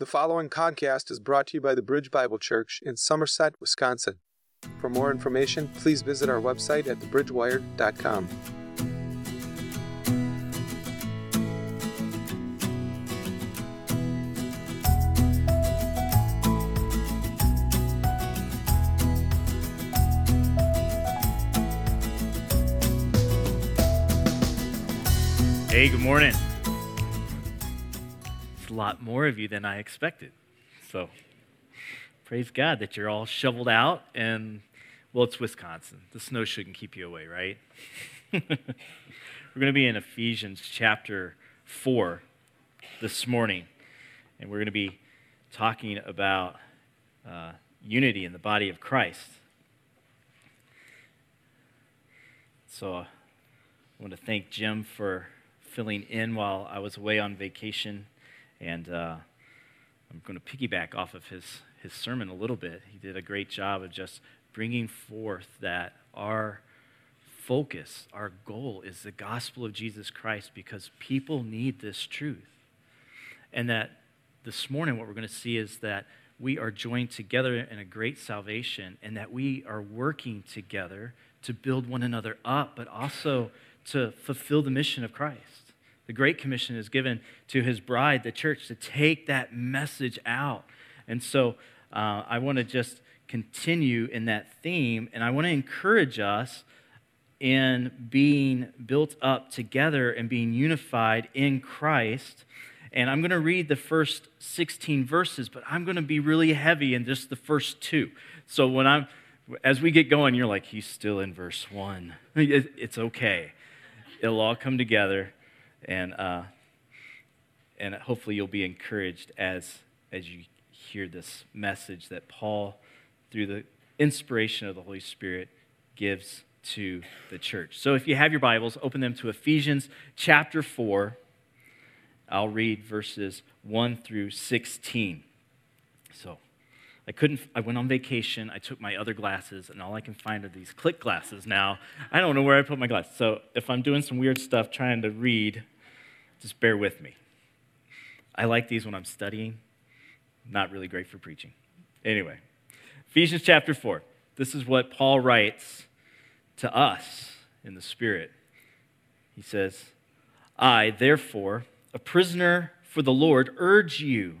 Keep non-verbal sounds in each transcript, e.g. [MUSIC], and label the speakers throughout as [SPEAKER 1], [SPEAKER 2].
[SPEAKER 1] The following podcast is brought to you by the Bridge Bible Church in Somerset, Wisconsin. For more information, please visit our website at thebridgewired.com.
[SPEAKER 2] Hey, good morning. Lot more of you than I expected. So, praise God that you're all shoveled out. And, well, it's Wisconsin. The snow shouldn't keep you away, right? [LAUGHS] We're going to be in Ephesians chapter 4 this morning. And we're going to be talking about uh, unity in the body of Christ. So, I want to thank Jim for filling in while I was away on vacation, and uh, I'm going to piggyback off of his, his sermon a little bit. He did a great job of just bringing forth that our focus, our goal is the gospel of Jesus Christ because people need this truth. And that this morning, what we're going to see is that we are joined together in a great salvation and that we are working together to build one another up, but also to fulfill the mission of Christ. The Great Commission is given to his bride, the church, to take that message out. And so uh, I want to just continue in that theme, and I want to encourage us in being built up together and being unified in Christ. And I'm going to read the first 16 verses, but I'm going to be really heavy in just the first two. So when I'm, as we get going, you're like, he's still in verse one. [LAUGHS] It's okay. It'll all come together and uh, and hopefully you'll be encouraged as as you hear this message that Paul, through the inspiration of the Holy Spirit, gives to the church. So if you have your Bibles, open them to Ephesians chapter four. I'll read verses one through sixteen. So. I couldn't, I went on vacation. I took my other glasses, and all I can find are these click glasses now. I don't know where I put my glasses. So if I'm doing some weird stuff trying to read, just bear with me. I like these when I'm studying, not really great for preaching. Anyway, Ephesians chapter 4. This is what Paul writes to us in the Spirit. He says, I, therefore, a prisoner for the Lord, urge you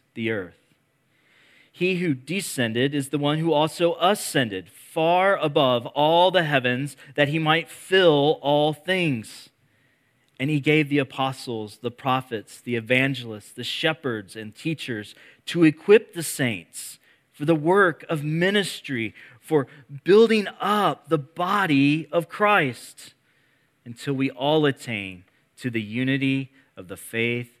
[SPEAKER 2] The earth. He who descended is the one who also ascended far above all the heavens that he might fill all things. And he gave the apostles, the prophets, the evangelists, the shepherds, and teachers to equip the saints for the work of ministry, for building up the body of Christ until we all attain to the unity of the faith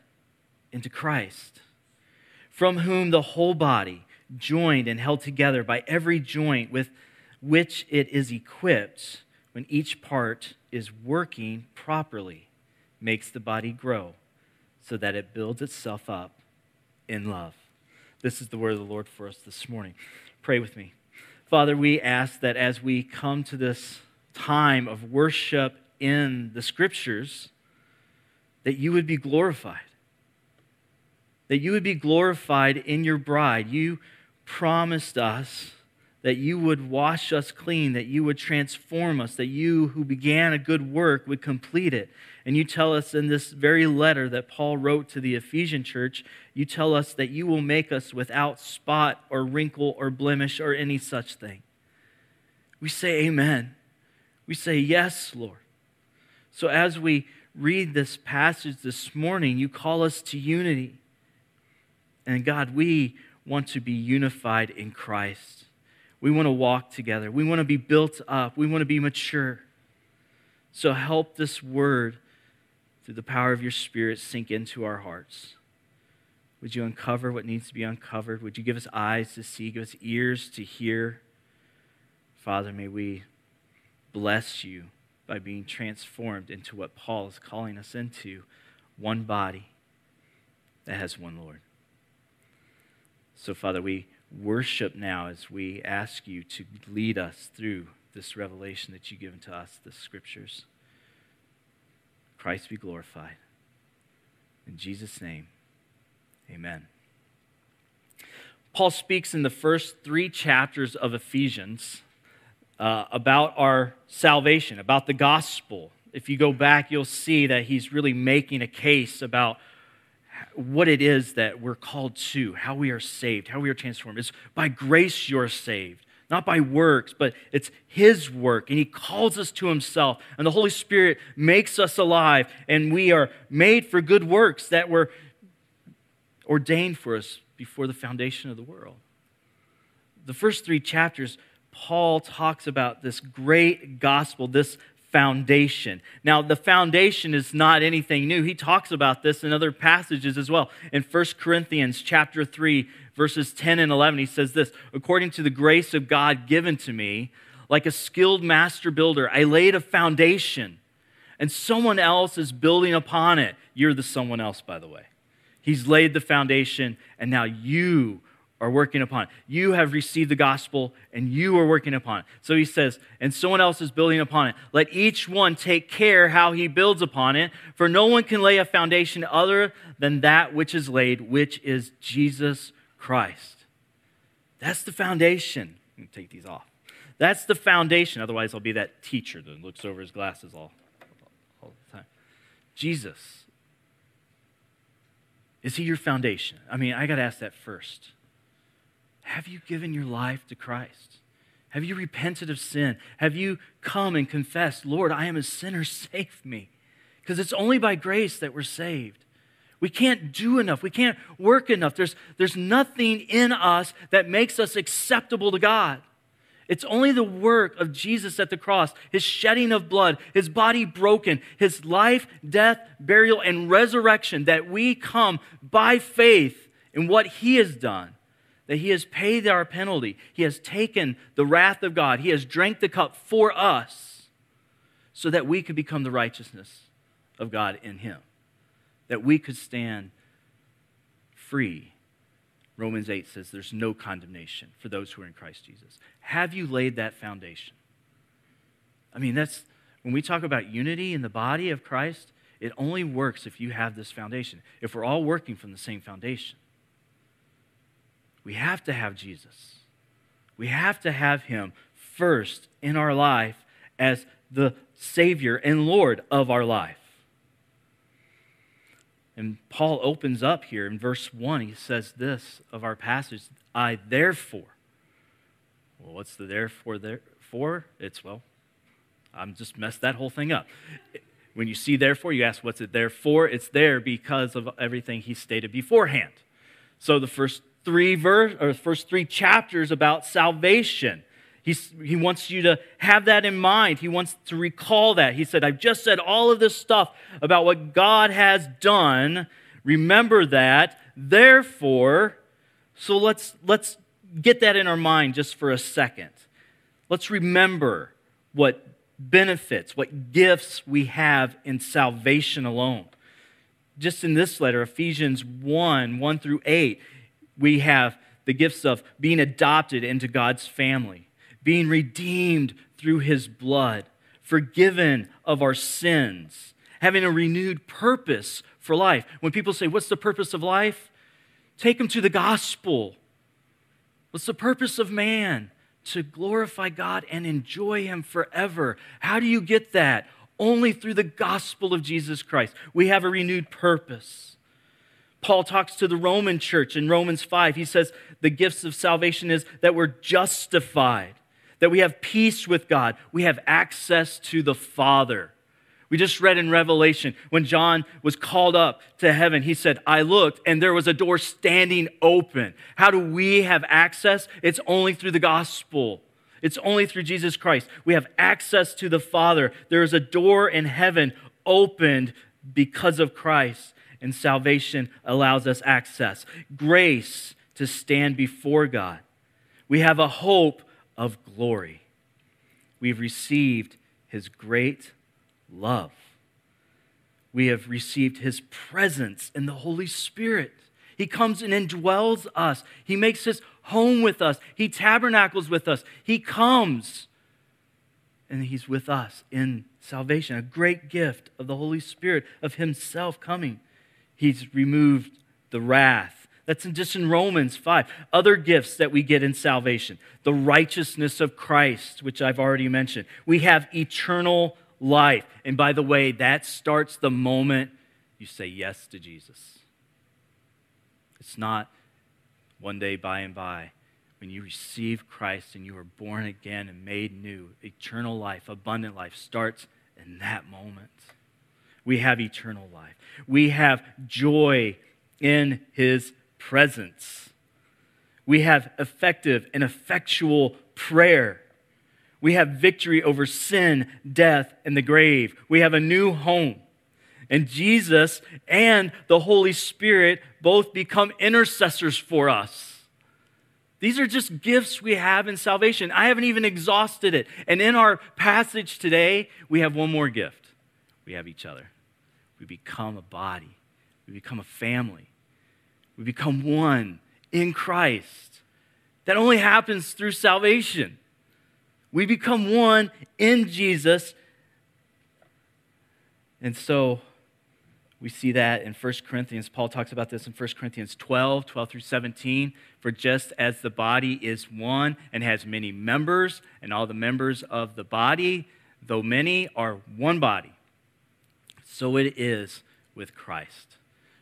[SPEAKER 2] into Christ, from whom the whole body, joined and held together by every joint with which it is equipped, when each part is working properly, makes the body grow so that it builds itself up in love. This is the word of the Lord for us this morning. Pray with me. Father, we ask that as we come to this time of worship in the scriptures, that you would be glorified. That you would be glorified in your bride. You promised us that you would wash us clean, that you would transform us, that you who began a good work would complete it. And you tell us in this very letter that Paul wrote to the Ephesian church, you tell us that you will make us without spot or wrinkle or blemish or any such thing. We say, Amen. We say, Yes, Lord. So as we read this passage this morning, you call us to unity. And God, we want to be unified in Christ. We want to walk together. We want to be built up. We want to be mature. So help this word through the power of your Spirit sink into our hearts. Would you uncover what needs to be uncovered? Would you give us eyes to see, give us ears to hear? Father, may we bless you by being transformed into what Paul is calling us into one body that has one Lord. So, Father, we worship now as we ask you to lead us through this revelation that you've given to us, the scriptures. Christ be glorified. In Jesus' name, amen. Paul speaks in the first three chapters of Ephesians uh, about our salvation, about the gospel. If you go back, you'll see that he's really making a case about what it is that we're called to, how we are saved, how we are transformed. It's by grace you're saved, not by works, but it's His work. And He calls us to Himself. And the Holy Spirit makes us alive. And we are made for good works that were ordained for us before the foundation of the world. The first three chapters, Paul talks about this great gospel, this foundation. Now, the foundation is not anything new. He talks about this in other passages as well. In 1 Corinthians chapter 3, verses 10 and 11, he says this, according to the grace of God given to me, like a skilled master builder, I laid a foundation and someone else is building upon it. You're the someone else, by the way. He's laid the foundation, and now you are working upon. You have received the gospel and you are working upon it. So he says, and someone else is building upon it. Let each one take care how he builds upon it, for no one can lay a foundation other than that which is laid, which is Jesus Christ. That's the foundation. take these off. That's the foundation. Otherwise, I'll be that teacher that looks over his glasses all, all the time. Jesus. Is he your foundation? I mean, I got to ask that first. Have you given your life to Christ? Have you repented of sin? Have you come and confessed, Lord, I am a sinner, [LAUGHS] save me? Because it's only by grace that we're saved. We can't do enough. We can't work enough. There's, there's nothing in us that makes us acceptable to God. It's only the work of Jesus at the cross, his shedding of blood, his body broken, his life, death, burial, and resurrection that we come by faith in what he has done that he has paid our penalty. He has taken the wrath of God. He has drank the cup for us so that we could become the righteousness of God in him, that we could stand free. Romans 8 says there's no condemnation for those who are in Christ Jesus. Have you laid that foundation? I mean, that's when we talk about unity in the body of Christ, it only works if you have this foundation, if we're all working from the same foundation. We have to have Jesus. We have to have him first in our life as the Savior and Lord of our life. And Paul opens up here in verse 1. He says this of our passage I therefore. Well, what's the therefore there for? It's, well, I'm just messed that whole thing up. When you see therefore, you ask, what's it there for? It's there because of everything he stated beforehand. So the first three verse or first three chapters about salvation. He's, he wants you to have that in mind. He wants to recall that. He said, I've just said all of this stuff about what God has done. Remember that. Therefore, so let's, let's get that in our mind just for a second. Let's remember what benefits, what gifts we have in salvation alone. Just in this letter, Ephesians 1 1 through 8, We have the gifts of being adopted into God's family, being redeemed through his blood, forgiven of our sins, having a renewed purpose for life. When people say, What's the purpose of life? Take them to the gospel. What's the purpose of man? To glorify God and enjoy Him forever. How do you get that? Only through the gospel of Jesus Christ. We have a renewed purpose. Paul talks to the Roman church in Romans 5. He says the gifts of salvation is that we're justified, that we have peace with God, we have access to the Father. We just read in Revelation when John was called up to heaven, he said, I looked and there was a door standing open. How do we have access? It's only through the gospel. It's only through Jesus Christ. We have access to the Father. There is a door in heaven opened because of Christ, and salvation allows us access. Grace to stand before God. We have a hope of glory. We've received his great love. We have received his presence in the Holy Spirit. He comes and indwells us. He makes his home with us. He tabernacles with us. He comes and he's with us in salvation. A great gift of the Holy Spirit, of himself coming. He's removed the wrath. That's just in Romans 5. Other gifts that we get in salvation the righteousness of Christ, which I've already mentioned. We have eternal life. And by the way, that starts the moment you say yes to Jesus. It's not one day by and by. When you receive Christ and you are born again and made new, eternal life, abundant life starts in that moment. We have eternal life. We have joy in his presence. We have effective and effectual prayer. We have victory over sin, death, and the grave. We have a new home. And Jesus and the Holy Spirit both become intercessors for us. These are just gifts we have in salvation. I haven't even exhausted it. And in our passage today, we have one more gift we have each other. We become a body, we become a family, we become one in Christ. That only happens through salvation. We become one in Jesus. And so we see that in 1 Corinthians. Paul talks about this in 1 Corinthians 12, 12 through 17. For just as the body is one and has many members, and all the members of the body, though many, are one body, so it is with Christ.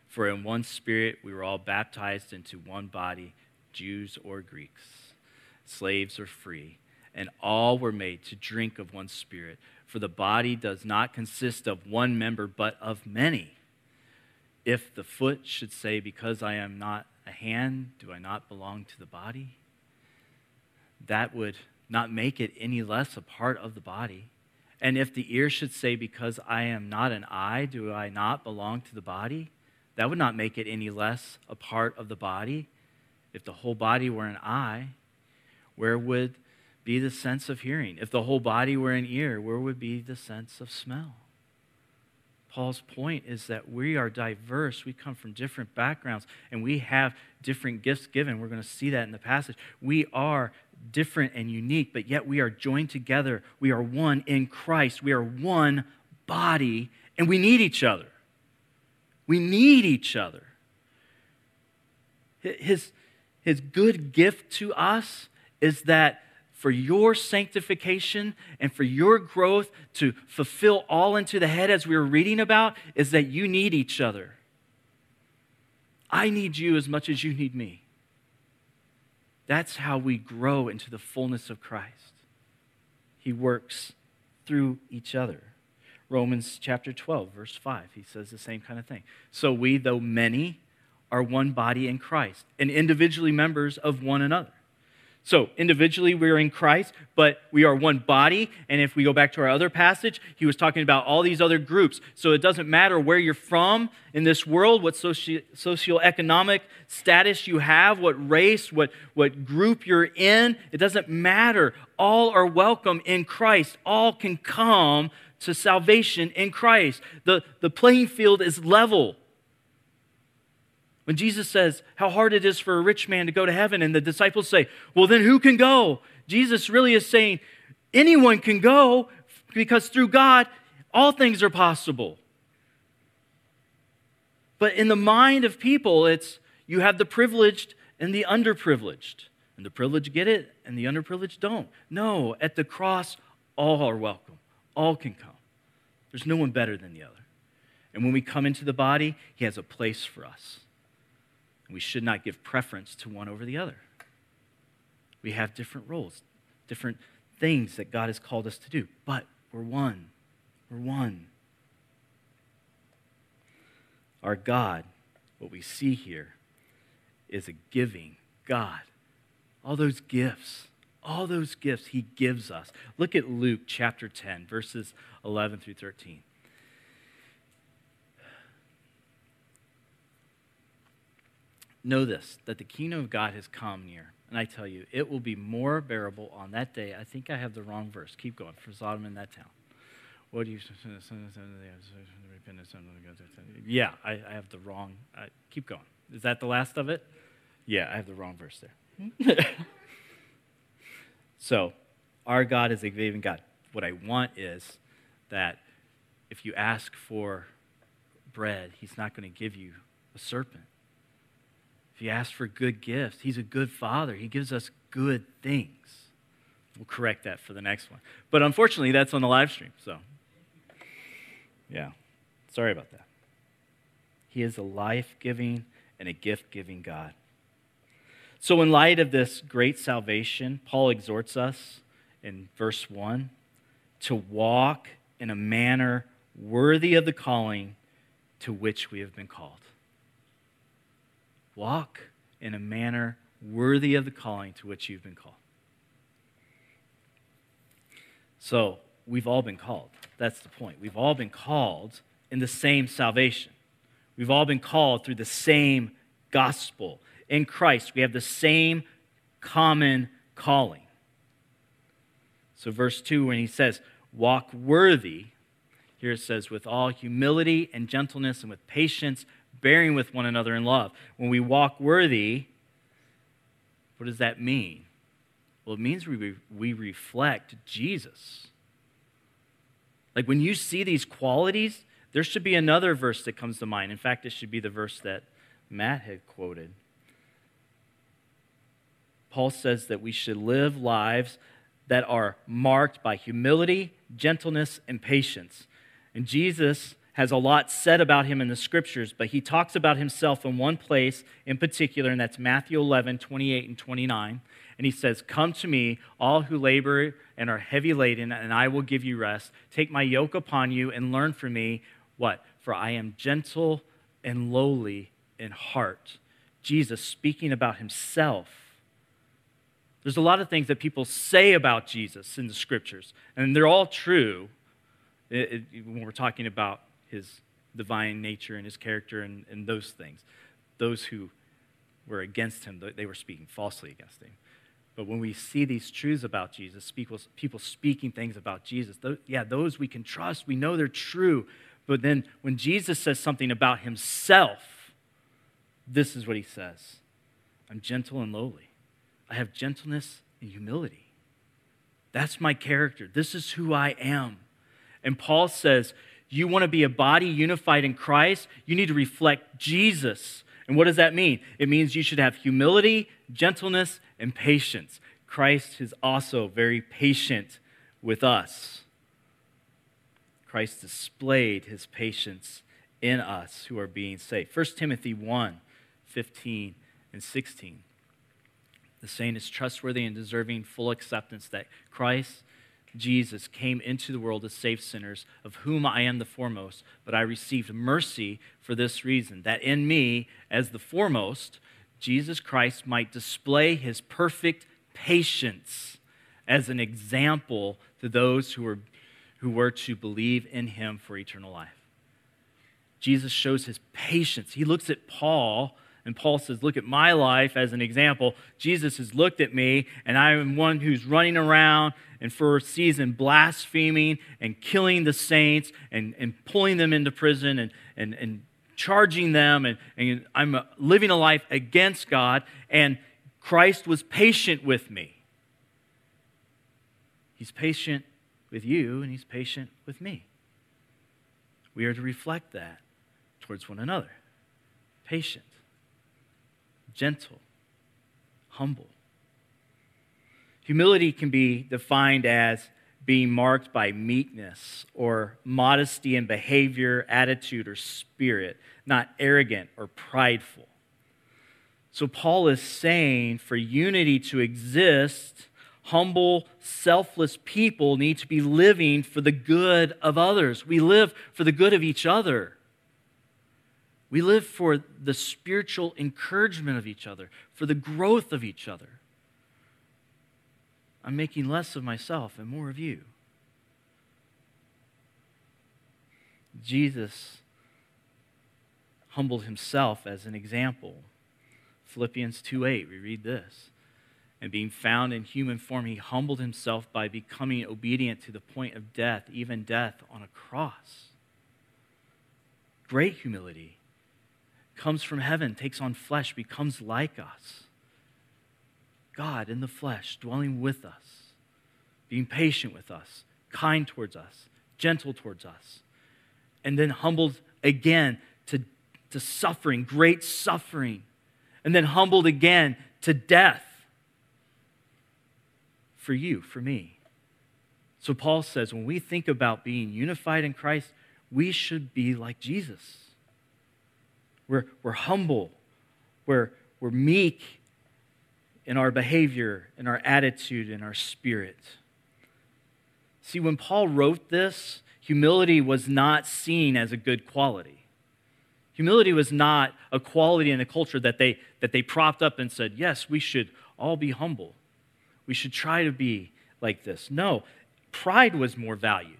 [SPEAKER 2] For in one spirit we were all baptized into one body, Jews or Greeks, slaves or free and all were made to drink of one spirit. For the body does not consist of one member, but of many. If the foot should say, Because I am not a hand, do I not belong to the body? That would not make it any less a part of the body. And if the ear should say, Because I am not an eye, do I not belong to the body? That would not make it any less a part of the body. If the whole body were an eye, where would be the sense of hearing? If the whole body were an ear, where would be the sense of smell? Paul's point is that we are diverse. We come from different backgrounds and we have different gifts given. We're going to see that in the passage. We are different and unique, but yet we are joined together. We are one in Christ. We are one body and we need each other. We need each other. His, his good gift to us is that for your sanctification and for your growth to fulfill all into the head, as we were reading about, is that you need each other. I need you as much as you need me. That's how we grow into the fullness of Christ. He works through each other. Romans chapter 12, verse 5, he says the same kind of thing. So we, though many, are one body in Christ and individually members of one another. So, individually, we're in Christ, but we are one body. And if we go back to our other passage, he was talking about all these other groups. So, it doesn't matter where you're from in this world, what socio- socioeconomic status you have, what race, what, what group you're in. It doesn't matter. All are welcome in Christ, all can come to salvation in Christ. The, the playing field is level. When Jesus says how hard it is for a rich man to go to heaven, and the disciples say, Well, then who can go? Jesus really is saying, Anyone can go because through God, all things are possible. But in the mind of people, it's you have the privileged and the underprivileged. And the privileged get it, and the underprivileged don't. No, at the cross, all are welcome. All can come. There's no one better than the other. And when we come into the body, He has a place for us. We should not give preference to one over the other. We have different roles, different things that God has called us to do, but we're one. We're one. Our God, what we see here, is a giving God. All those gifts, all those gifts He gives us. Look at Luke chapter 10, verses 11 through 13. Know this that the kingdom of God has come near. And I tell you, it will be more bearable on that day. I think I have the wrong verse. Keep going. For Sodom and that town. What do you? Yeah, I, I have the wrong. I, keep going. Is that the last of it? Yeah, I have the wrong verse there. [LAUGHS] so, our God is a giving God. What I want is that if you ask for bread, He's not going to give you a serpent. If you ask for good gifts, He's a good Father. He gives us good things. We'll correct that for the next one. But unfortunately, that's on the live stream, so yeah, sorry about that. He is a life giving and a gift giving God. So, in light of this great salvation, Paul exhorts us in verse 1 to walk in a manner worthy of the calling to which we have been called. Walk in a manner worthy of the calling to which you've been called. So, we've all been called. That's the point. We've all been called in the same salvation. We've all been called through the same gospel. In Christ, we have the same common calling. So, verse 2, when he says, walk worthy, here it says, with all humility and gentleness and with patience, bearing with one another in love. When we walk worthy, what does that mean? Well, it means we, we reflect Jesus. Like when you see these qualities, there should be another verse that comes to mind. In fact, it should be the verse that Matt had quoted. Paul says that we should live lives that are marked by humility, gentleness, and patience. And Jesus has a lot said about him in the scriptures, but he talks about himself in one place in particular, and that's Matthew 11, 28 and 29. And he says, Come to me, all who labor and are heavy laden, and I will give you rest. Take my yoke upon you and learn from me. What? For I am gentle and lowly in heart. Jesus speaking about himself. There's a lot of things that people say about Jesus in the scriptures, and they're all true when we're talking about his divine nature and his character and, and those things. Those who were against him, they were speaking falsely against him. But when we see these truths about Jesus, people speaking things about Jesus, those, yeah, those we can trust. We know they're true. But then when Jesus says something about himself, this is what he says I'm gentle and lowly. I have gentleness and humility. That's my character. This is who I am. And Paul says, You want to be a body unified in Christ? You need to reflect Jesus. And what does that mean? It means you should have humility, gentleness, and patience. Christ is also very patient with us. Christ displayed his patience in us who are being saved. 1 Timothy 1 15 and 16. The saying is trustworthy and deserving full acceptance that Christ Jesus came into the world to save sinners, of whom I am the foremost, but I received mercy for this reason, that in me, as the foremost, Jesus Christ might display his perfect patience as an example to those who were, who were to believe in him for eternal life. Jesus shows his patience. He looks at Paul and Paul says, Look at my life as an example. Jesus has looked at me, and I am one who's running around and for a season blaspheming and killing the saints and, and pulling them into prison and, and, and charging them and, and I'm living a life against God, and Christ was patient with me. He's patient with you, and He's patient with me. We are to reflect that towards one another patient, gentle, humble. Humility can be defined as being marked by meekness or modesty in behavior, attitude, or spirit, not arrogant or prideful. So, Paul is saying for unity to exist, humble, selfless people need to be living for the good of others. We live for the good of each other. We live for the spiritual encouragement of each other, for the growth of each other. I'm making less of myself and more of you. Jesus humbled himself as an example. Philippians 2:8 we read this. And being found in human form he humbled himself by becoming obedient to the point of death, even death on a cross. Great humility comes from heaven, takes on flesh, becomes like us. God in the flesh, dwelling with us, being patient with us, kind towards us, gentle towards us, and then humbled again to, to suffering, great suffering, and then humbled again to death for you, for me. So Paul says when we think about being unified in Christ, we should be like Jesus. We're, we're humble, we're, we're meek, in our behavior, in our attitude, in our spirit. See, when Paul wrote this, humility was not seen as a good quality. Humility was not a quality in the culture that they, that they propped up and said, yes, we should all be humble. We should try to be like this. No, pride was more valued.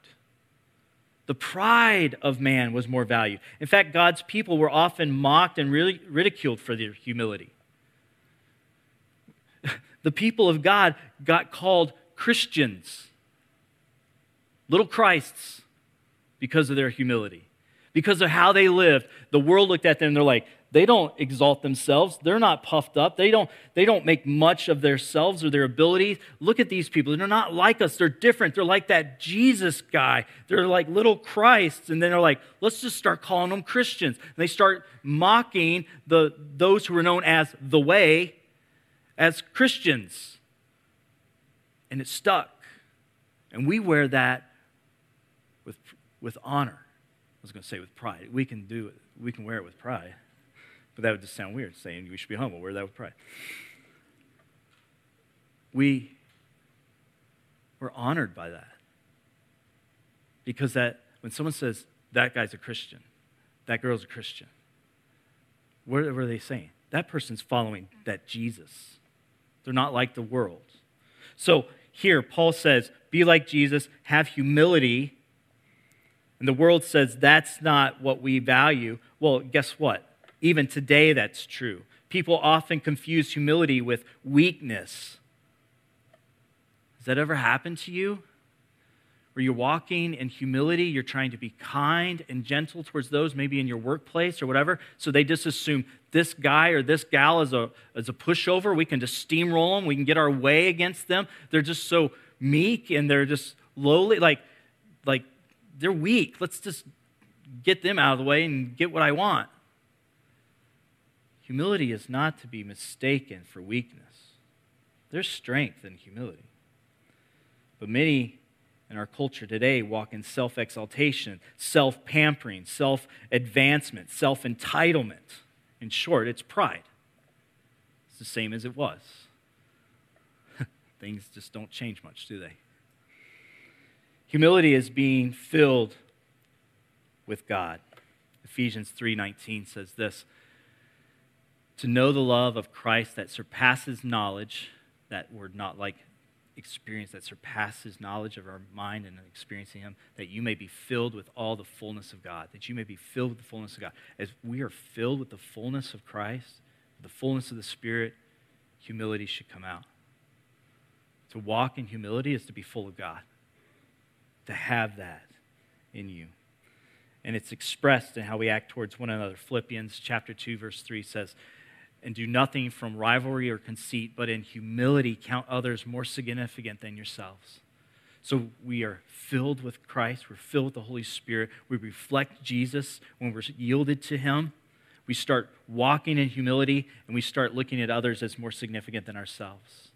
[SPEAKER 2] The pride of man was more valued. In fact, God's people were often mocked and really ridiculed for their humility [LAUGHS] the people of God got called Christians, little Christs, because of their humility, because of how they lived. The world looked at them and they're like, they don't exalt themselves. They're not puffed up. They don't, they don't make much of themselves or their abilities. Look at these people. They're not like us. They're different. They're like that Jesus guy. They're like little Christs. And then they're like, let's just start calling them Christians. And they start mocking the, those who were known as the way as Christians. And it stuck. And we wear that with, with honor. I was going to say with pride. We can do it. We can wear it with pride. But that would just sound weird saying we should be humble. Wear that with pride. We we're honored by that. Because that when someone says that guy's a Christian, that girl's a Christian, what are they saying? That person's following that Jesus. They're not like the world. So here, Paul says, be like Jesus, have humility. And the world says that's not what we value. Well, guess what? Even today, that's true. People often confuse humility with weakness. Has that ever happened to you? where you're walking in humility, you're trying to be kind and gentle towards those, maybe in your workplace or whatever. So they just assume this guy or this gal is a, is a pushover. We can just steamroll them, we can get our way against them. They're just so meek and they're just lowly, like, like they're weak. Let's just get them out of the way and get what I want. Humility is not to be mistaken for weakness. There's strength in humility. But many in our culture today walk in self exaltation, self pampering, self advancement, self entitlement. In short, it's pride. It's the same as it was. [LAUGHS] Things just don't change much, do they? Humility is being filled with God. Ephesians 3:19 says this, to know the love of Christ that surpasses knowledge, that word not like experience that surpasses knowledge of our mind and experiencing Him, that you may be filled with all the fullness of God, that you may be filled with the fullness of God. As we are filled with the fullness of Christ, the fullness of the Spirit, humility should come out. To walk in humility is to be full of God, to have that in you. and it's expressed in how we act towards one another. Philippians chapter 2 verse 3 says, "And do nothing from rivalry or conceit, but in humility count others more significant than yourselves." So we are filled with Christ, we're filled with the Holy Spirit. We reflect Jesus when we're yielded to him. We start walking in humility and we start looking at others as more significant than ourselves.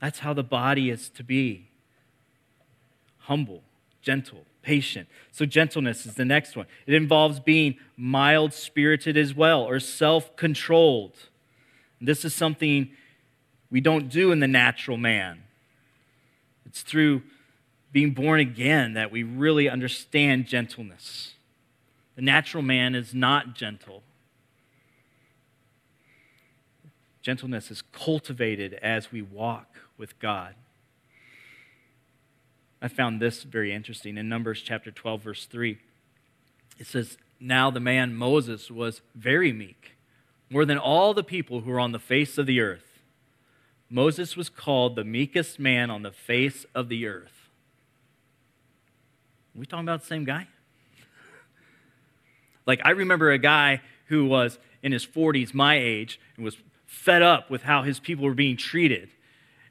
[SPEAKER 2] That's how the body is to be. Humble, gentle, patient. So, gentleness is the next one. It involves being mild spirited as well, or self controlled. This is something we don't do in the natural man. It's through being born again that we really understand gentleness. The natural man is not gentle. Gentleness is cultivated as we walk with God. I found this very interesting. In Numbers chapter 12, verse 3, it says, Now the man Moses was very meek, more than all the people who were on the face of the earth. Moses was called the meekest man on the face of the earth. Are we talking about the same guy? like, I remember a guy who was in his 40s, my age, and was fed up with how his people were being treated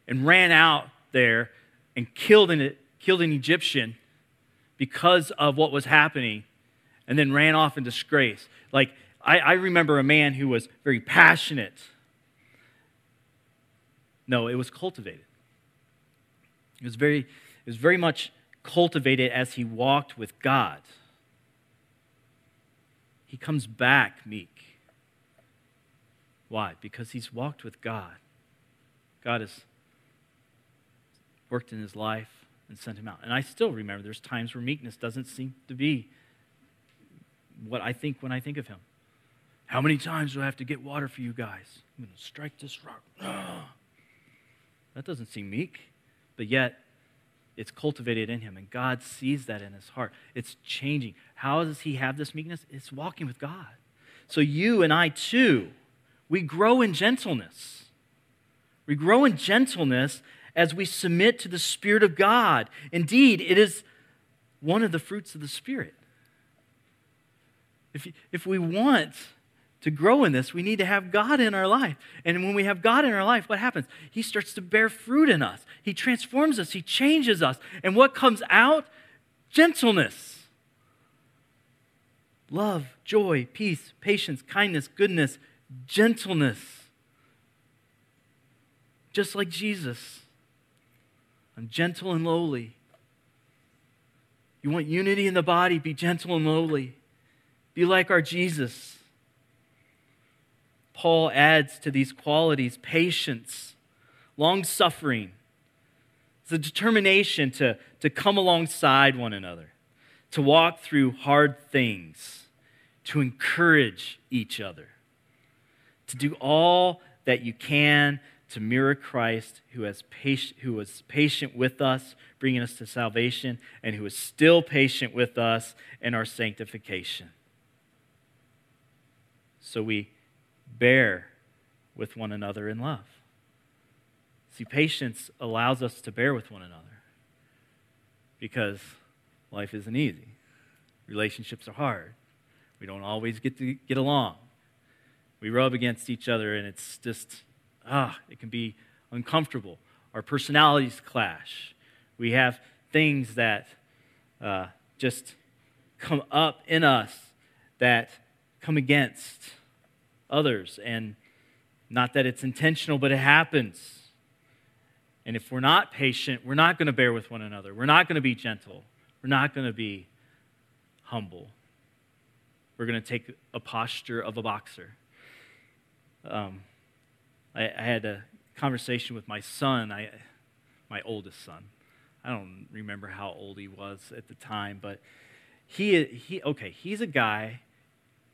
[SPEAKER 2] and ran out there and killed an, killed an Egyptian because of what was happening and then ran off in disgrace. Like, I, I remember a man who was very passionate. No, it was cultivated. It was very, it was very much cultivated as he walked with God. He comes back meek. Why? Because he's walked with God. God has worked in his life and sent him out. And I still remember there's times where meekness doesn't seem to be what I think when I think of him. How many times do I have to get water for you guys? I'm going to strike this rock. [SIGHS] That doesn't seem meek, but yet it's cultivated in him, and God sees that in his heart. It's changing. How does he have this meekness? It's walking with God. So you and I too, we grow in gentleness. We grow in gentleness as we submit to the Spirit of God. Indeed, it is one of the fruits of the Spirit. If, if we want to grow in this, we need to have God in our life. And when we have God in our life, what happens? He starts to bear fruit in us. He transforms us, He changes us. And what comes out? Gentleness, love, joy, peace, patience, kindness, goodness, gentleness. Just like Jesus. I'm gentle and lowly. You want unity in the body? Be gentle and lowly. Be like our Jesus. Paul adds to these qualities patience, long suffering. It's a determination to, to come alongside one another, to walk through hard things, to encourage each other, to do all that you can to mirror Christ who, has patient, who was patient with us, bringing us to salvation, and who is still patient with us in our sanctification. So we bear with one another in love. See, patience allows us to bear with one another because life isn't easy. Relationships are hard. We don't always get to get along. We rub against each other, and it's just ah, it can be uncomfortable. Our personalities clash. We have things that uh, just come up in us that come against others. And not that it's intentional, but it happens. And if we're not patient, we're not going to bear with one another. We're not going to be gentle. We're not going to be humble. We're going to take a posture of a boxer. Um, I, I had a conversation with my son, I, my oldest son. I don't remember how old he was at the time, but he, he okay, he's a guy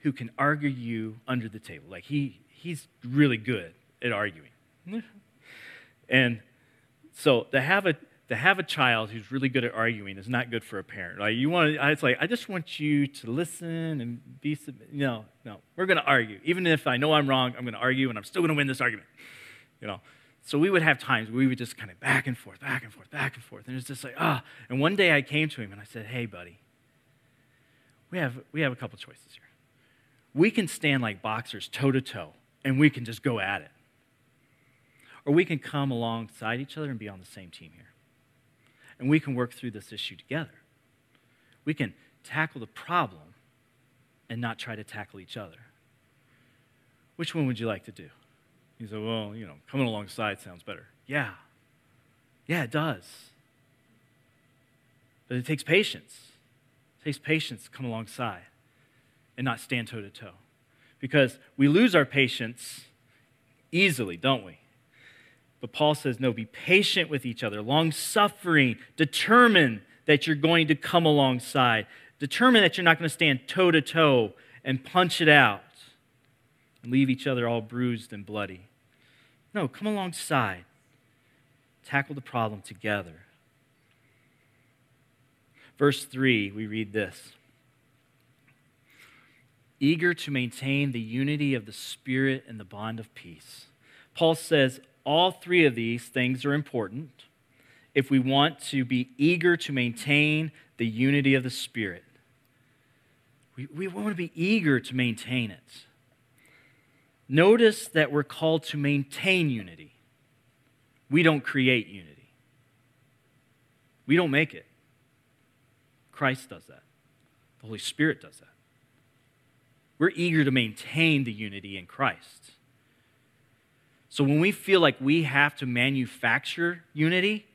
[SPEAKER 2] who can argue you under the table. Like he, he's really good at arguing. and so to have a to have a child who's really good at arguing is not good for a parent. Like you want to, it's like I just want you to listen and be. No, no, we're going to argue. Even if I know I'm wrong, I'm going to argue, and I'm still going to win this argument. You know. So we would have times we would just kind of back and forth, back and forth, back and forth, and it's just like ah. And one day I came to him and I said, "Hey, buddy, we have, we have a couple choices here. We can stand like boxers toe to toe and we can just go at it. Or we can come alongside each other and be on the same team here. And we can work through this issue together. We can tackle the problem and not try to tackle each other. Which one would you like to do? He said, well, you know, coming alongside sounds better. Yeah. Yeah, it does. But it takes patience. It takes patience to come alongside and not stand toe to toe. Because we lose our patience easily, don't we? But Paul says, no, be patient with each other, long suffering, determine that you're going to come alongside, determine that you're not going to stand toe to toe and punch it out and leave each other all bruised and bloody. No, come alongside, tackle the problem together. Verse 3, we read this eager to maintain the unity of the Spirit and the bond of peace. Paul says all three of these things are important if we want to be eager to maintain the unity of the Spirit. We, we want to be eager to maintain it. Notice that we're called to maintain unity. We don't create unity, we don't make it. Christ does that, the Holy Spirit does that. We're eager to maintain the unity in Christ. So when we feel like we have to manufacture unity,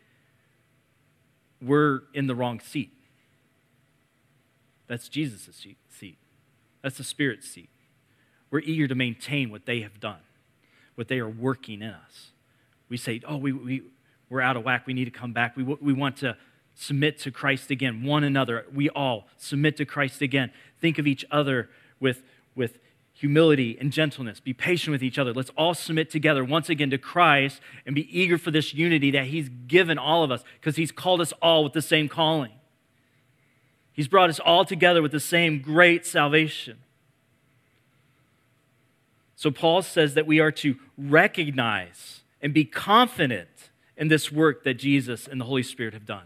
[SPEAKER 2] we're in the wrong seat. That's Jesus' seat. That's the Spirit's seat. We're eager to maintain what they have done, what they are working in us. We say, oh, we, we, we're out of whack. We need to come back. We, we want to submit to Christ again, one another. We all submit to Christ again. Think of each other with, with humility and gentleness. Be patient with each other. Let's all submit together once again to Christ and be eager for this unity that He's given all of us because He's called us all with the same calling. He's brought us all together with the same great salvation. So, Paul says that we are to recognize and be confident in this work that Jesus and the Holy Spirit have done.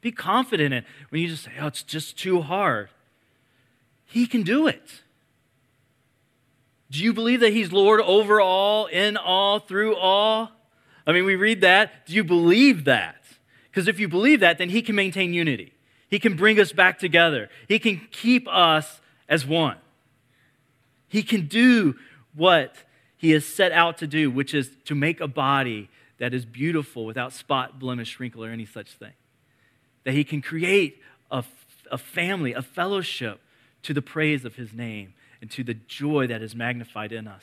[SPEAKER 2] Be confident in it when you just say, oh, it's just too hard. He can do it. Do you believe that He's Lord over all, in all, through all? I mean, we read that. Do you believe that? Because if you believe that, then He can maintain unity. He can bring us back together. He can keep us as one. He can do what He has set out to do, which is to make a body that is beautiful without spot, blemish, wrinkle, or any such thing. That He can create a, a family, a fellowship to the praise of His name and to the joy that is magnified in us.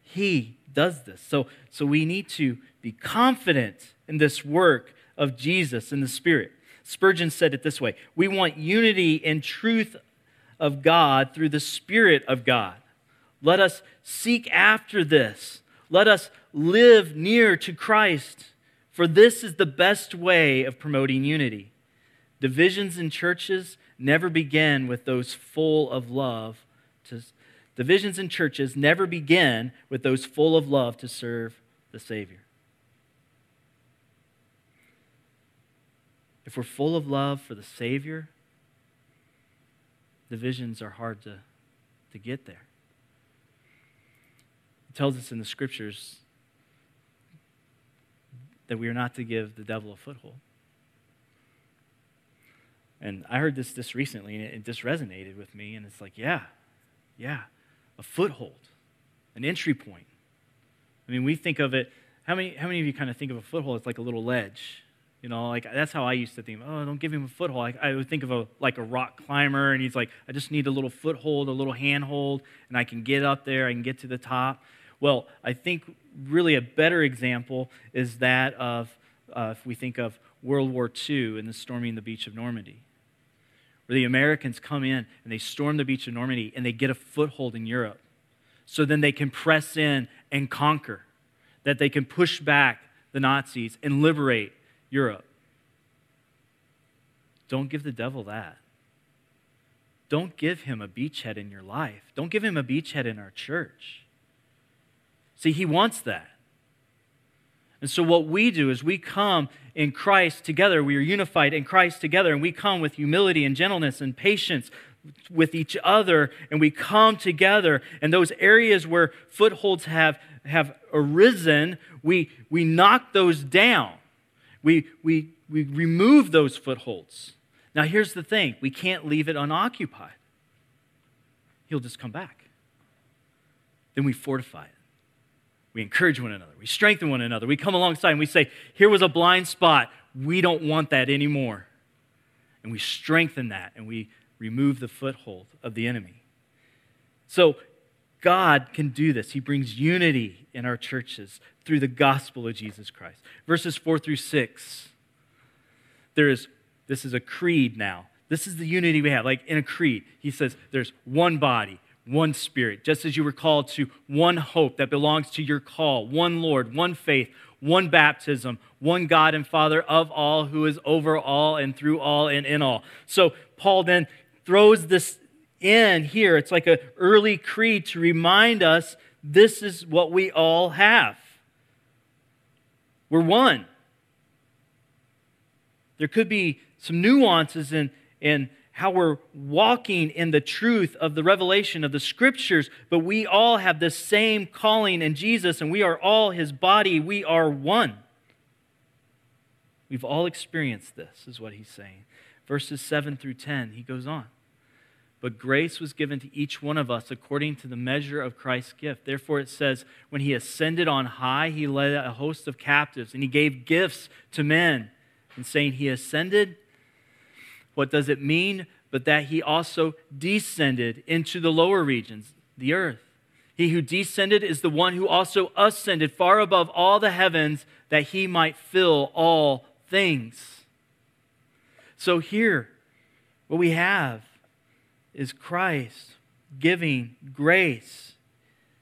[SPEAKER 2] He does this. So, so we need to be confident in this work of Jesus in the Spirit. Spurgeon said it this way We want unity and truth of God through the Spirit of God. Let us seek after this. Let us live near to Christ, for this is the best way of promoting unity. Divisions in churches never begin with those full of love to divisions in churches never begin with those full of love to serve the Savior. If we're full of love for the Savior, divisions are hard to, to get there. It tells us in the scriptures that we are not to give the devil a foothold. And I heard this just recently, and it, it just resonated with me. And it's like, yeah, yeah, a foothold, an entry point. I mean, we think of it. How many, how many of you kind of think of a foothold as like a little ledge? You know, like that's how I used to think. Oh, don't give him a foothold. I, I would think of a like a rock climber, and he's like, I just need a little foothold, a little handhold, and I can get up there. I can get to the top. Well, I think really a better example is that of uh, if we think of World War II and the storming the beach of Normandy where the Americans come in and they storm the beach of Normandy and they get a foothold in Europe. So then they can press in and conquer, that they can push back the Nazis and liberate Europe. Don't give the devil that. Don't give him a beachhead in your life. Don't give him a beachhead in our church. See, he wants that. And so, what we do is we come in Christ together. We are unified in Christ together, and we come with humility and gentleness and patience with each other, and we come together. And those areas where footholds have, have arisen, we, we knock those down. We, we, we remove those footholds. Now, here's the thing we can't leave it unoccupied, He'll just come back. Then we fortify it. We encourage one another. We strengthen one another. We come alongside and we say, Here was a blind spot. We don't want that anymore. And we strengthen that and we remove the foothold of the enemy. So, God can do this. He brings unity in our churches through the gospel of Jesus Christ. Verses 4 through 6. There is, this is a creed now. This is the unity we have. Like in a creed, he says there's one body, one Spirit, just as you were called to one hope that belongs to your call, one Lord, one faith, one baptism, one God and Father of all, who is over all and through all and in all. So Paul then throws this in here. It's like an early creed to remind us this is what we all have. We're one. There could be some nuances in, in how we're walking in the truth of the revelation of the scriptures, but we all have the same calling in Jesus, and we are all his body. We are one. We've all experienced this, is what he's saying. Verses 7 through 10, he goes on. But grace was given to each one of us according to the measure of Christ's gift. Therefore, it says, when he ascended on high, he led a host of captives, and he gave gifts to men. And saying he ascended, what does it mean? But that he also descended into the lower regions, the earth. He who descended is the one who also ascended far above all the heavens that he might fill all things. So here, what we have is Christ giving grace.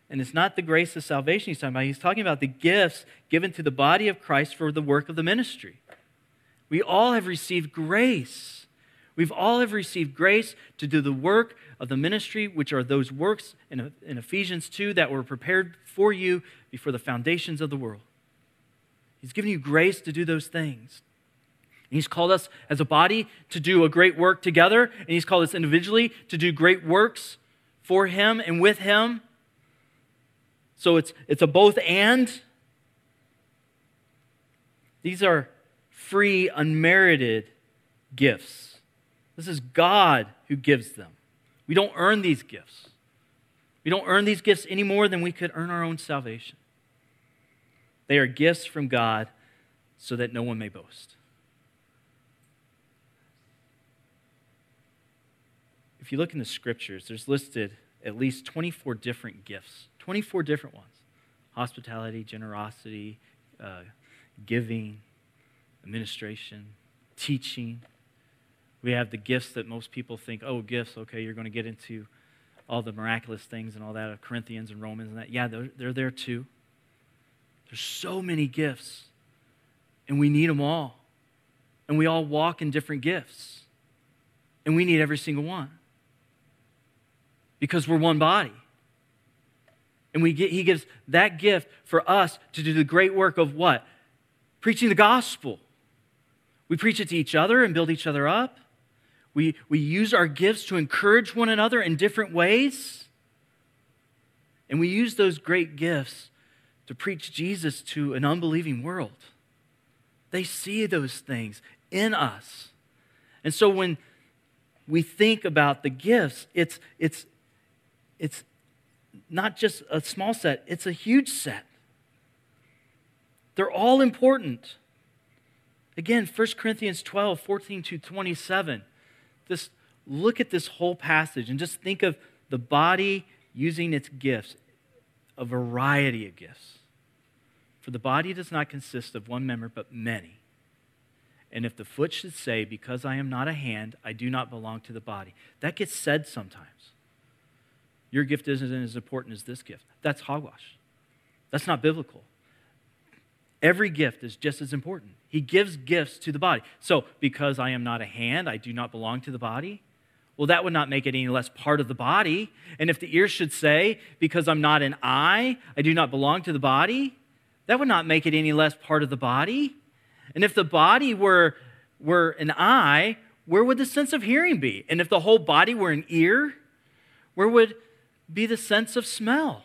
[SPEAKER 2] And it's not the grace of salvation he's talking about. He's talking about the gifts given to the body of Christ for the work of the ministry. We all have received grace. We've all have received grace to do the work of the ministry, which are those works in, in Ephesians 2 that were prepared for you before the foundations of the world. He's given you grace to do those things. And he's called us as a body to do a great work together, and He's called us individually to do great works for Him and with Him. So it's, it's a both and. These are free, unmerited gifts. This is God who gives them. We don't earn these gifts. We don't earn these gifts any more than we could earn our own salvation. They are gifts from God so that no one may boast. If you look in the scriptures, there's listed at least 24 different gifts, 24 different ones hospitality, generosity, uh, giving, administration, teaching, we have the gifts that most people think, oh, gifts, okay, you're going to get into all the miraculous things and all that of Corinthians and Romans and that. Yeah, they're, they're there too. There's so many gifts, and we need them all. And we all walk in different gifts, and we need every single one because we're one body. And we get, he gives that gift for us to do the great work of what? Preaching the gospel. We preach it to each other and build each other up. We, we use our gifts to encourage one another in different ways. And we use those great gifts to preach Jesus to an unbelieving world. They see those things in us. And so when we think about the gifts, it's, it's, it's not just a small set, it's a huge set. They're all important. Again, 1 Corinthians 12, 14 to 27 just look at this whole passage and just think of the body using its gifts, a variety of gifts. For the body does not consist of one member, but many. And if the foot should say, Because I am not a hand, I do not belong to the body, that gets said sometimes. Your gift isn't as important as this gift. That's hogwash. That's not biblical. Every gift is just as important. He gives gifts to the body. So, because I am not a hand, I do not belong to the body. Well, that would not make it any less part of the body. And if the ear should say, because I'm not an eye, I do not belong to the body, That would not make it any less part of the body. And if the body were, were an eye, where would the sense of hearing be? And if the whole body were an ear, where would be the sense of smell?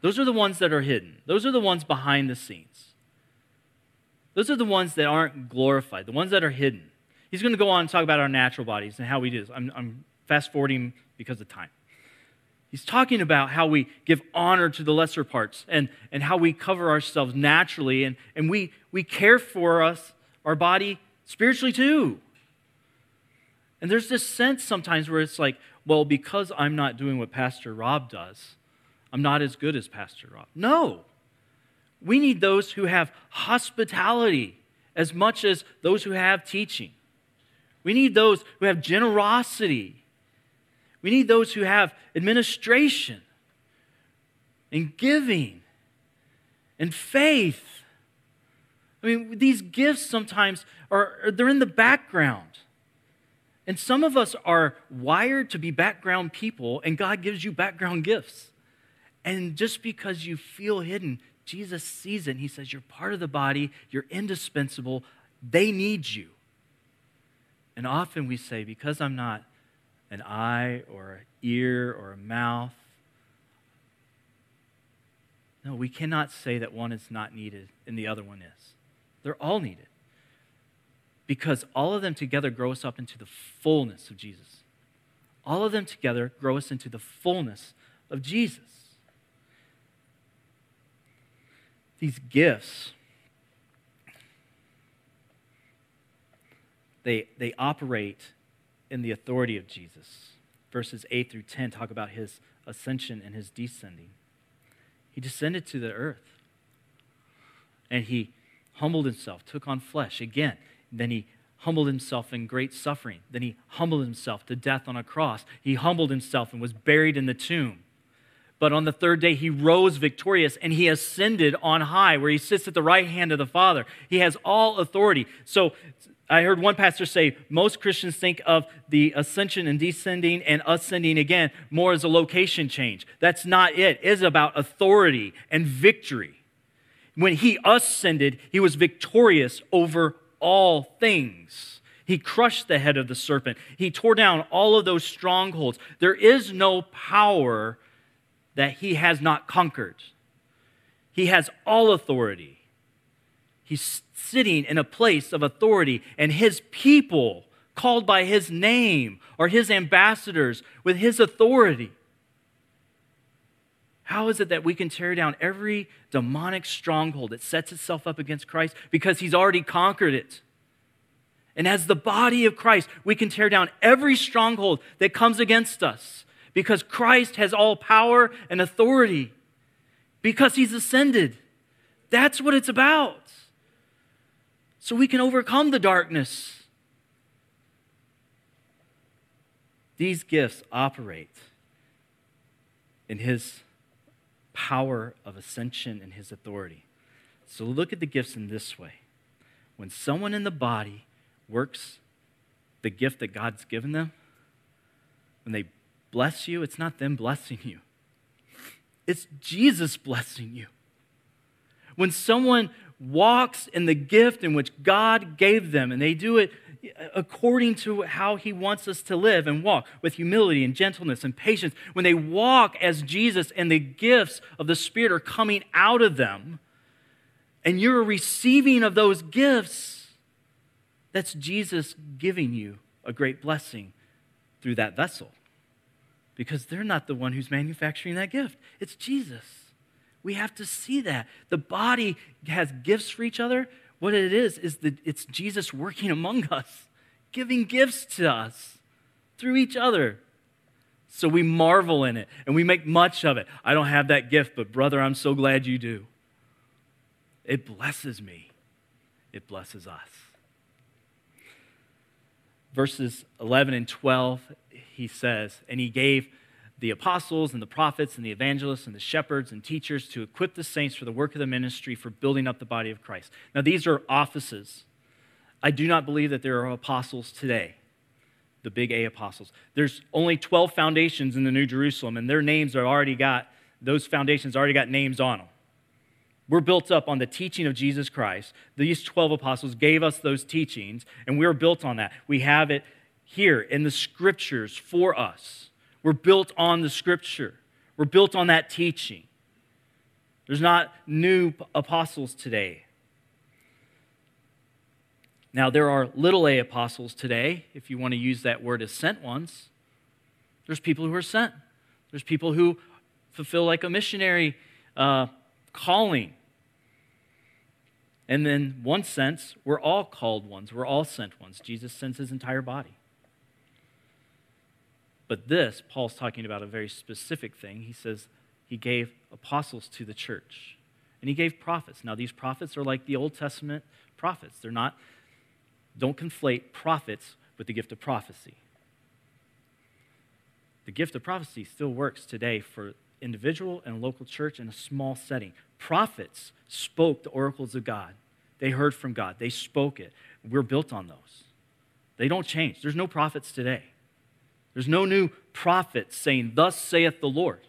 [SPEAKER 2] Those are the ones that are hidden, those are the ones behind the scenes. Those are the ones that aren't glorified, the ones that are hidden. He's going to go on and talk about our natural bodies and how we do this. I'm, I'm fast forwarding because of time. He's talking about how we give honor to the lesser parts and, and how we cover ourselves naturally and, and we, we care for us, our body spiritually too. And there's this sense sometimes where it's like, well, because I'm not doing what Pastor Rob does, I'm not as good as Pastor Rob. No. We need those who have hospitality as much as those who have teaching. We need those who have generosity. We need those who have administration and giving and faith. I mean, these gifts sometimes are they're in the background. And some of us are wired to be background people, and God gives you background gifts. And just because you feel hidden, Jesus sees it and he says, You're part of the body, you're indispensable, they need you. And often we say, Because I'm not an eye or an ear or a mouth, no, we cannot say that one is not needed and the other one is. They're all needed because all of them together grow us up into the fullness of Jesus. All of them together grow us into the fullness of Jesus. These gifts, they, they operate in the authority of Jesus. Verses 8 through 10 talk about his ascension and his descending. He descended to the earth and he humbled himself, took on flesh. Again, then he humbled himself in great suffering. Then he humbled himself to death on a cross. He humbled himself and was buried in the tomb. But on the third day, he rose victorious and he ascended on high, where he sits at the right hand of the Father. He has all authority. So I heard one pastor say most Christians think of the ascension and descending and ascending again more as a location change. That's not it. It is about authority and victory. When he ascended, he was victorious over all things. He crushed the head of the serpent. He tore down all of those strongholds. There is no power that he has not conquered. He has all authority. He's sitting in a place of authority, and his people, called by his name, are his ambassadors with his authority. How is it that we can tear down every demonic stronghold that sets itself up against Christ? Because he's already conquered it. And as the body of Christ, we can tear down every stronghold that comes against us because Christ has all power and authority because he's ascended. That's what it's about. So we can overcome the darkness. These gifts operate in his power of ascension and his authority. So look at the gifts in this way. When someone in the body works the gift that God's given them, when they bless you, it's not them blessing you, it's Jesus blessing you. When someone walks in the gift in which God gave them and they do it according to how he wants us to live and walk with humility and gentleness and patience, when they walk as Jesus and the gifts of the Spirit are coming out of them, and you're receiving of those gifts, that's Jesus giving you a great blessing through that vessel. Because they're not the one who's manufacturing that gift, it's Jesus. We have to see that. The body has gifts for each other, what it is, is that it's Jesus working among us, giving gifts to us through each other. So we marvel in it and we make much of it. I don't have that gift, but brother, I'm so glad you do. It blesses me. it blesses us. Verses 11 and 12, he says, And he gave the apostles and the prophets and the evangelists and the shepherds and teachers to equip the saints for the work of the ministry for building up the body of Christ. Now, these are offices. I do not believe that there are apostles today, the big A apostles. There's only 12 foundations in the New Jerusalem, and their names are already got, those foundations already got names on them. We're built up on the teaching of Jesus Christ. These 12 apostles gave us those teachings, and we're built on that. We have it here in the scriptures for us. We're built on the scripture, we're built on that teaching. There's not new apostles today. Now, there are little a apostles today, if you want to use that word as sent ones. There's people who are sent, there's people who fulfill like a missionary uh, calling. And then, one sense, we're all called ones, we're all sent ones. Jesus sends his entire body. But this, Paul's talking about a very specific thing. He says he gave apostles to the church, and he gave prophets. Now, these prophets are like the Old Testament prophets. They're not, don't conflate prophets with the gift of prophecy. The gift of prophecy still works today for individual and local church in a small setting. Prophets spoke the oracles of God. They heard from God. They spoke it. We're built on those. They don't change. There's no prophets today. There's no new prophets saying, Thus saith the Lord.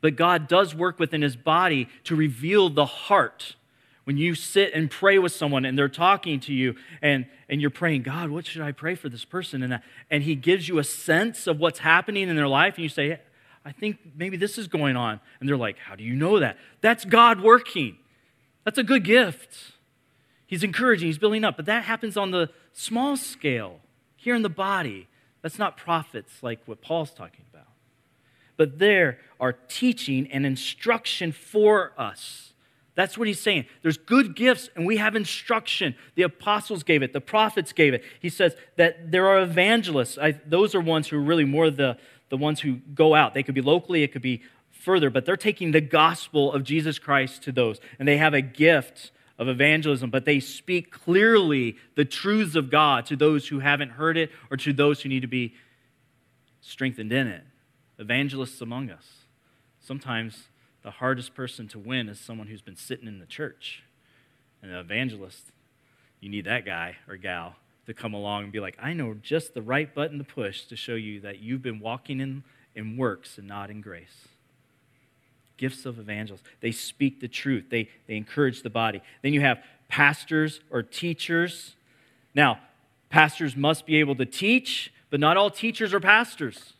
[SPEAKER 2] But God does work within his body to reveal the heart. When you sit and pray with someone and they're talking to you and, and you're praying, God, what should I pray for this person? And, and he gives you a sense of what's happening in their life, and you say, I think maybe this is going on. And they're like, How do you know that? That's God working. That's a good gift. He's encouraging, he's building up. But that happens on the small scale, here in the body. That's not prophets like what Paul's talking about. But there are teaching and instruction for us. That's what he's saying. There's good gifts, and we have instruction. The apostles gave it, the prophets gave it. He says that there are evangelists. I, those are ones who are really more the, the ones who go out. They could be locally, it could be further, but they're taking the gospel of Jesus Christ to those. And they have a gift of evangelism, but they speak clearly the truths of God to those who haven't heard it or to those who need to be strengthened in it. Evangelists among us. Sometimes the hardest person to win is someone who's been sitting in the church. And an evangelist, you need that guy or gal to come along and be like, I know just the right button to push to show you that you've been walking in, in works and not in grace. Gifts of evangelists. They speak the truth, they, they encourage the body. Then you have pastors or teachers. Now, pastors must be able to teach, but not all teachers are pastors.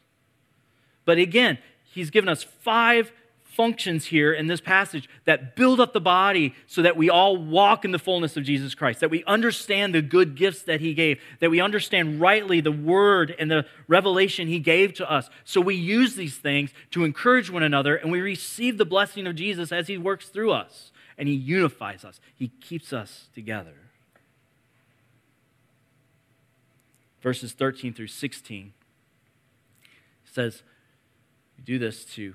[SPEAKER 2] But again, he's given us five functions here in this passage that build up the body so that we all walk in the fullness of Jesus Christ, that we understand the good gifts that He gave, that we understand rightly the word and the revelation He gave to us. So we use these things to encourage one another and we receive the blessing of Jesus as He works through us and He unifies us, He keeps us together. Verses 13 through 16 says, do this to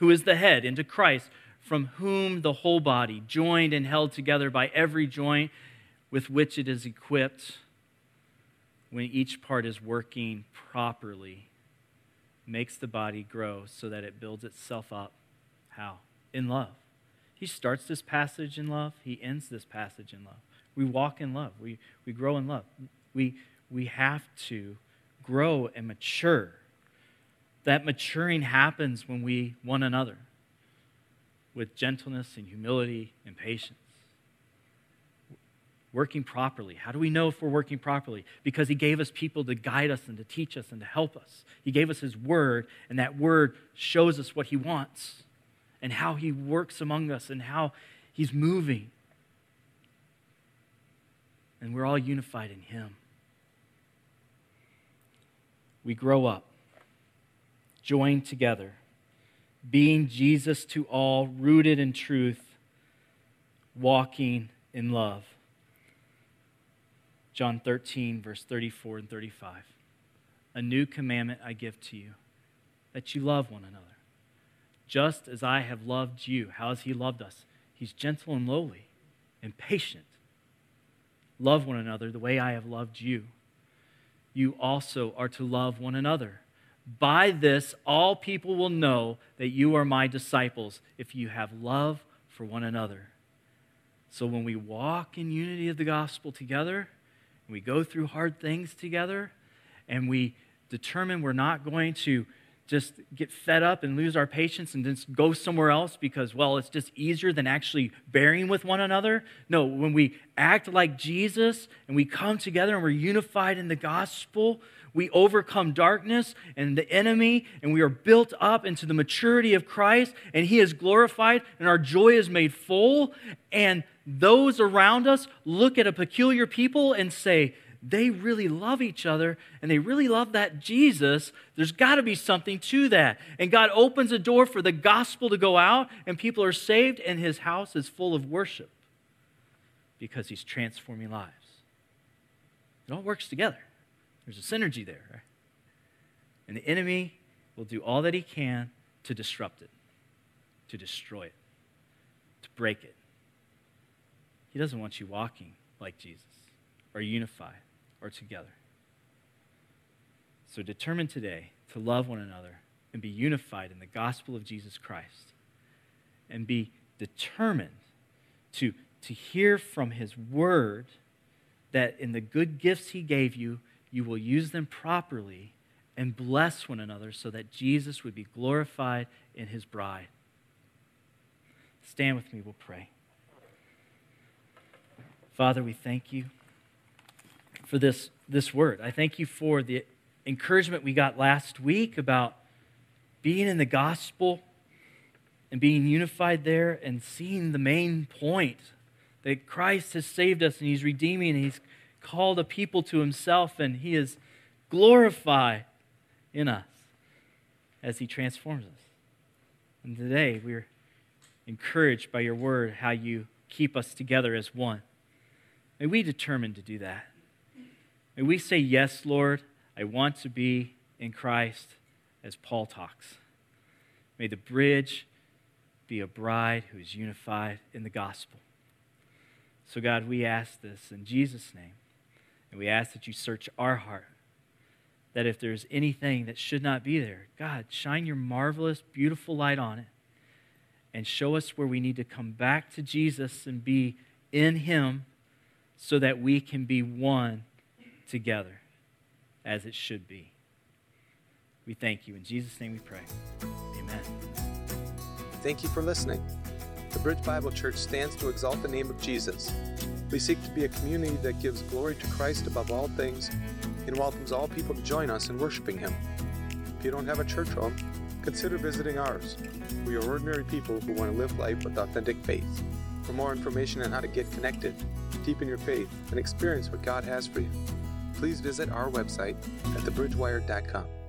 [SPEAKER 2] who is the head, into Christ, from whom the whole body, joined and held together by every joint with which it is equipped, when each part is working properly, makes the body grow so that it builds itself up. How? In love. He starts this passage in love, he ends this passage in love. We walk in love, we, we grow in love. We, we have to grow and mature that maturing happens when we one another with gentleness and humility and patience. Working properly. How do we know if we're working properly? Because He gave us people to guide us and to teach us and to help us. He gave us His Word, and that Word shows us what He wants and how He works among us and how He's moving. and we're all unified in Him. We grow up, joined together, being Jesus to all, rooted in truth, walking in love. John 13, verse 34 and 35. A new commandment I give to you, that you love one another. Just as I have loved you. How has He loved us? He's gentle and lowly and patient. Love one another the way I have loved you. You also are to love one another. By this, all people will know that you are my disciples if you have love for one another. So when we walk in unity of the gospel together, we go through hard things together, and we determine we're not going to just get fed up and lose our patience and just go somewhere else because, well, it's just easier than actually bearing with one another. No, when we act like Jesus and we come together and we're unified in the gospel, we overcome darkness and the enemy, and we are built up into the maturity of Christ, and He is glorified, and our joy is made full. And those around us look at a peculiar people and say, they really love each other and they really love that Jesus, there's got to be something to that. And God opens a door for the gospel to go out, and people are saved, and his house is full of worship because he's transforming lives. It all works together. There's a synergy there. Right? And the enemy will do all that he can to disrupt it, to destroy it, to break it. He doesn't want you walking like Jesus or unified or together. So determine today to love one another and be unified in the gospel of Jesus Christ. And be determined to, to hear from his word that in the good gifts he gave you, you will use them properly and bless one another so that Jesus would be glorified in his bride. Stand with me, we'll pray. Father, we thank you for this, this word. I thank you for the encouragement we got last week about being in the gospel and being unified there and seeing the main point that Christ has saved us and he's redeeming and he's called a people to himself and he is glorified in us as he transforms us. And today we're encouraged by your word how you keep us together as one. May we determine to do that. May we say, Yes, Lord, I want to be in Christ as Paul talks. May the bridge be a bride who is unified in the gospel. So, God, we ask this in Jesus' name. And we ask that you search our heart. That if there's anything that should not be there, God, shine your marvelous, beautiful light on it and show us where we need to come back to Jesus and be in Him so that we can be one together as it should be. We thank you. In Jesus' name we pray. Amen.
[SPEAKER 1] Thank you for listening. The Bridge Bible Church stands to exalt the name of Jesus. We seek to be a community that gives glory to Christ above all things and welcomes all people to join us in worshiping Him. If you don't have a church home, consider visiting ours. We are ordinary people who want to live life with authentic faith. For more information on how to get connected, deepen your faith, and experience what God has for you, please visit our website at thebridgewire.com.